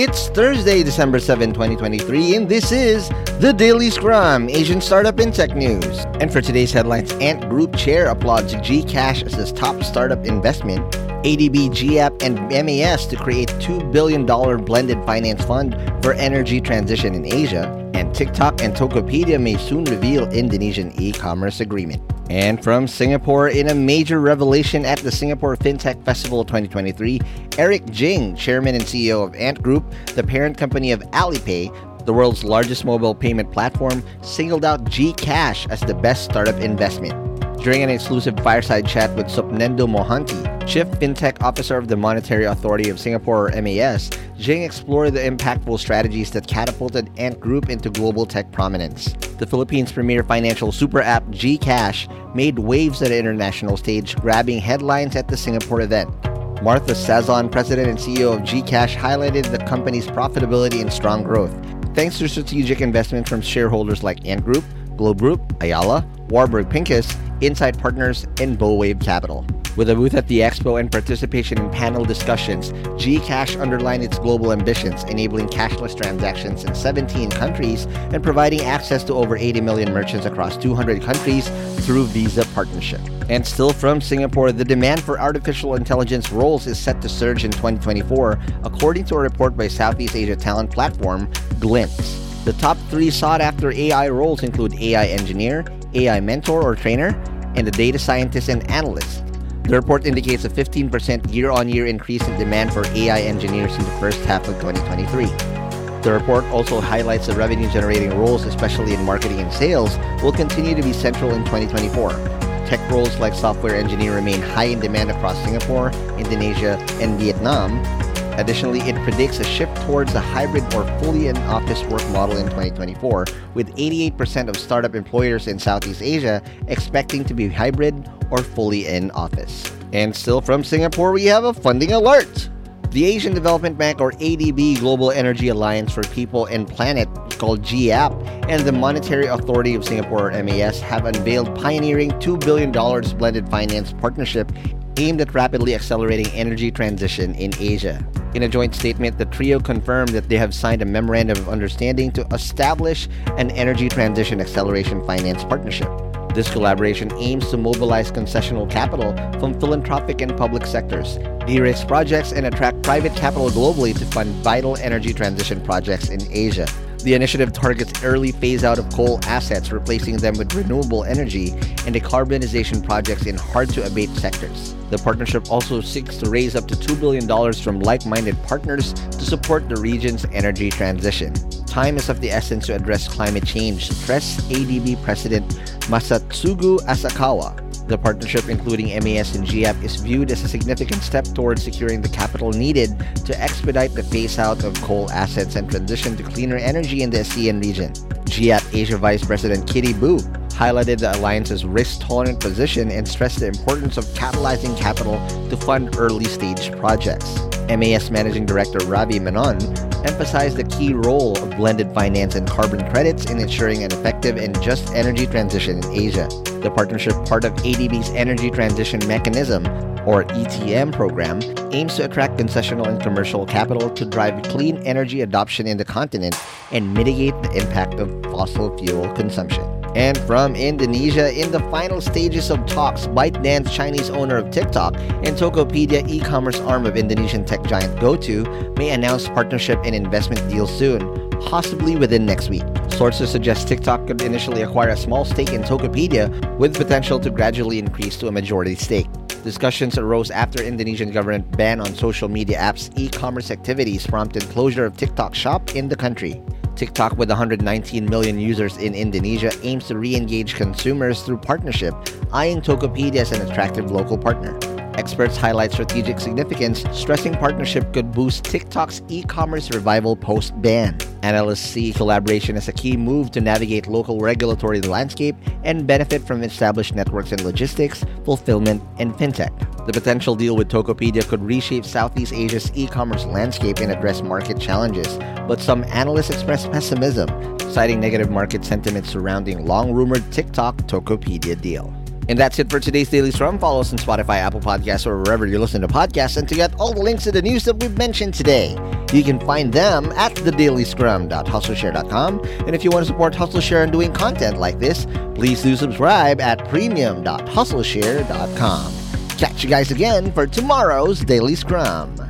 It's Thursday, December 7, 2023, and this is the Daily Scrum, Asian Startup in Tech News. And for today's headlines, Ant Group Chair applauds Gcash as his top startup investment, ADB, GEAPP, and MAS to create $2 billion blended finance fund for energy transition in Asia, and TikTok and Tokopedia may soon reveal Indonesian e-commerce agreement. And from Singapore, in a major revelation at the Singapore FinTech Festival 2023, Eric Jing, chairman and CEO of Ant Group, the parent company of Alipay, the world's largest mobile payment platform, singled out Gcash as the best startup investment. During an exclusive fireside chat with Sopnendu Mohanty, Chief FinTech Officer of the Monetary Authority of Singapore, or MAS, Jing explored the impactful strategies that catapulted Ant Group into global tech prominence. The Philippines' premier financial super app, Gcash, made waves at the international stage, grabbing headlines at the Singapore event. Martha Sazon, president and CEO of Gcash, highlighted the company's profitability and strong growth, thanks to strategic investment from shareholders like Ant Group, Globe Group, Ayala, Warburg Pincus, Insight Partners, and Bowwave Capital. With a booth at the expo and participation in panel discussions, Gcash underlined its global ambitions, enabling cashless transactions in 17 countries and providing access to over 80 million merchants across 200 countries through Visa partnership. And still from Singapore, the demand for artificial intelligence roles is set to surge in 2024, according to a report by Southeast Asia talent platform Glints. The top three sought after AI roles include AI engineer, AI mentor or trainer, and a data scientist and analyst. The report indicates a 15% year on year increase in demand for AI engineers in the first half of 2023. The report also highlights that revenue generating roles, especially in marketing and sales, will continue to be central in 2024. Tech roles like software engineer remain high in demand across Singapore, Indonesia, and Vietnam, Additionally, it predicts a shift towards a hybrid or fully in office work model in 2024, with 88% of startup employers in Southeast Asia expecting to be hybrid or fully in office. And still from Singapore, we have a funding alert. The Asian Development Bank, or ADB Global Energy Alliance for People and Planet, called GEAPP, and the Monetary Authority of Singapore, or MAS, have unveiled pioneering $2 billion blended finance partnership aimed at rapidly accelerating energy transition in Asia. In a joint statement, the trio confirmed that they have signed a memorandum of understanding to establish an energy transition acceleration finance partnership. This collaboration aims to mobilize concessional capital from philanthropic and public sectors, de-risk projects, and attract private capital globally to fund vital energy transition projects in Asia. The initiative targets early phase out of coal assets, replacing them with renewable energy and decarbonization projects in hard to abate sectors. The partnership also seeks to raise up to $2 billion from like minded partners to support the region's energy transition. Time is of the essence to address climate change, stressed ADB President Masatsugu Asakawa. The partnership, including MAS and GEAPP, is viewed as a significant step towards securing the capital needed to expedite the phase out of coal assets and transition to cleaner energy in the ASEAN region. GEAPP Asia Vice President Kitty Bu highlighted the alliance's risk tolerant position and stressed the importance of catalyzing capital to fund early stage projects. MAS Managing Director Ravi Menon emphasized the key role of blended finance and carbon credits in ensuring an effective and just energy transition in Asia. The partnership, part of ADB's Energy Transition Mechanism, or ETM program, aims to attract concessional and commercial capital to drive clean energy adoption in the continent and mitigate the impact of fossil fuel consumption. And from Indonesia, in the final stages of talks, ByteDance, Chinese owner of TikTok, and Tokopedia, e-commerce arm of Indonesian tech giant GoTo, may announce partnership and investment deals soon, possibly within next week. Sources suggest TikTok could initially acquire a small stake in Tokopedia, with potential to gradually increase to a majority stake. Discussions arose after Indonesian government ban on social media apps e-commerce activities prompted closure of TikTok shop in the country. TikTok, with 119 million users in Indonesia, aims to re engage consumers through partnership, eyeing Tokopedia as an attractive local partner. Experts highlight strategic significance, stressing partnership could boost TikTok's e commerce revival post ban. Analysts see collaboration as a key move to navigate local regulatory landscape and benefit from established networks in logistics, fulfillment, and fintech. The potential deal with Tokopedia could reshape Southeast Asia's e commerce landscape and address market challenges, but some analysts express pessimism, citing negative market sentiment surrounding long rumored TikTok Tokopedia deal. And that's it for today's Daily Scrum. Follow us on Spotify, Apple Podcasts, or wherever you listen to podcasts. And to get all the links to the news that we've mentioned today, you can find them at thedailyscrum.hustleshare.com. And if you want to support HustleShare and doing content like this, please do subscribe at premium.hustleshare.com. Catch you guys again for tomorrow's Daily Scrum.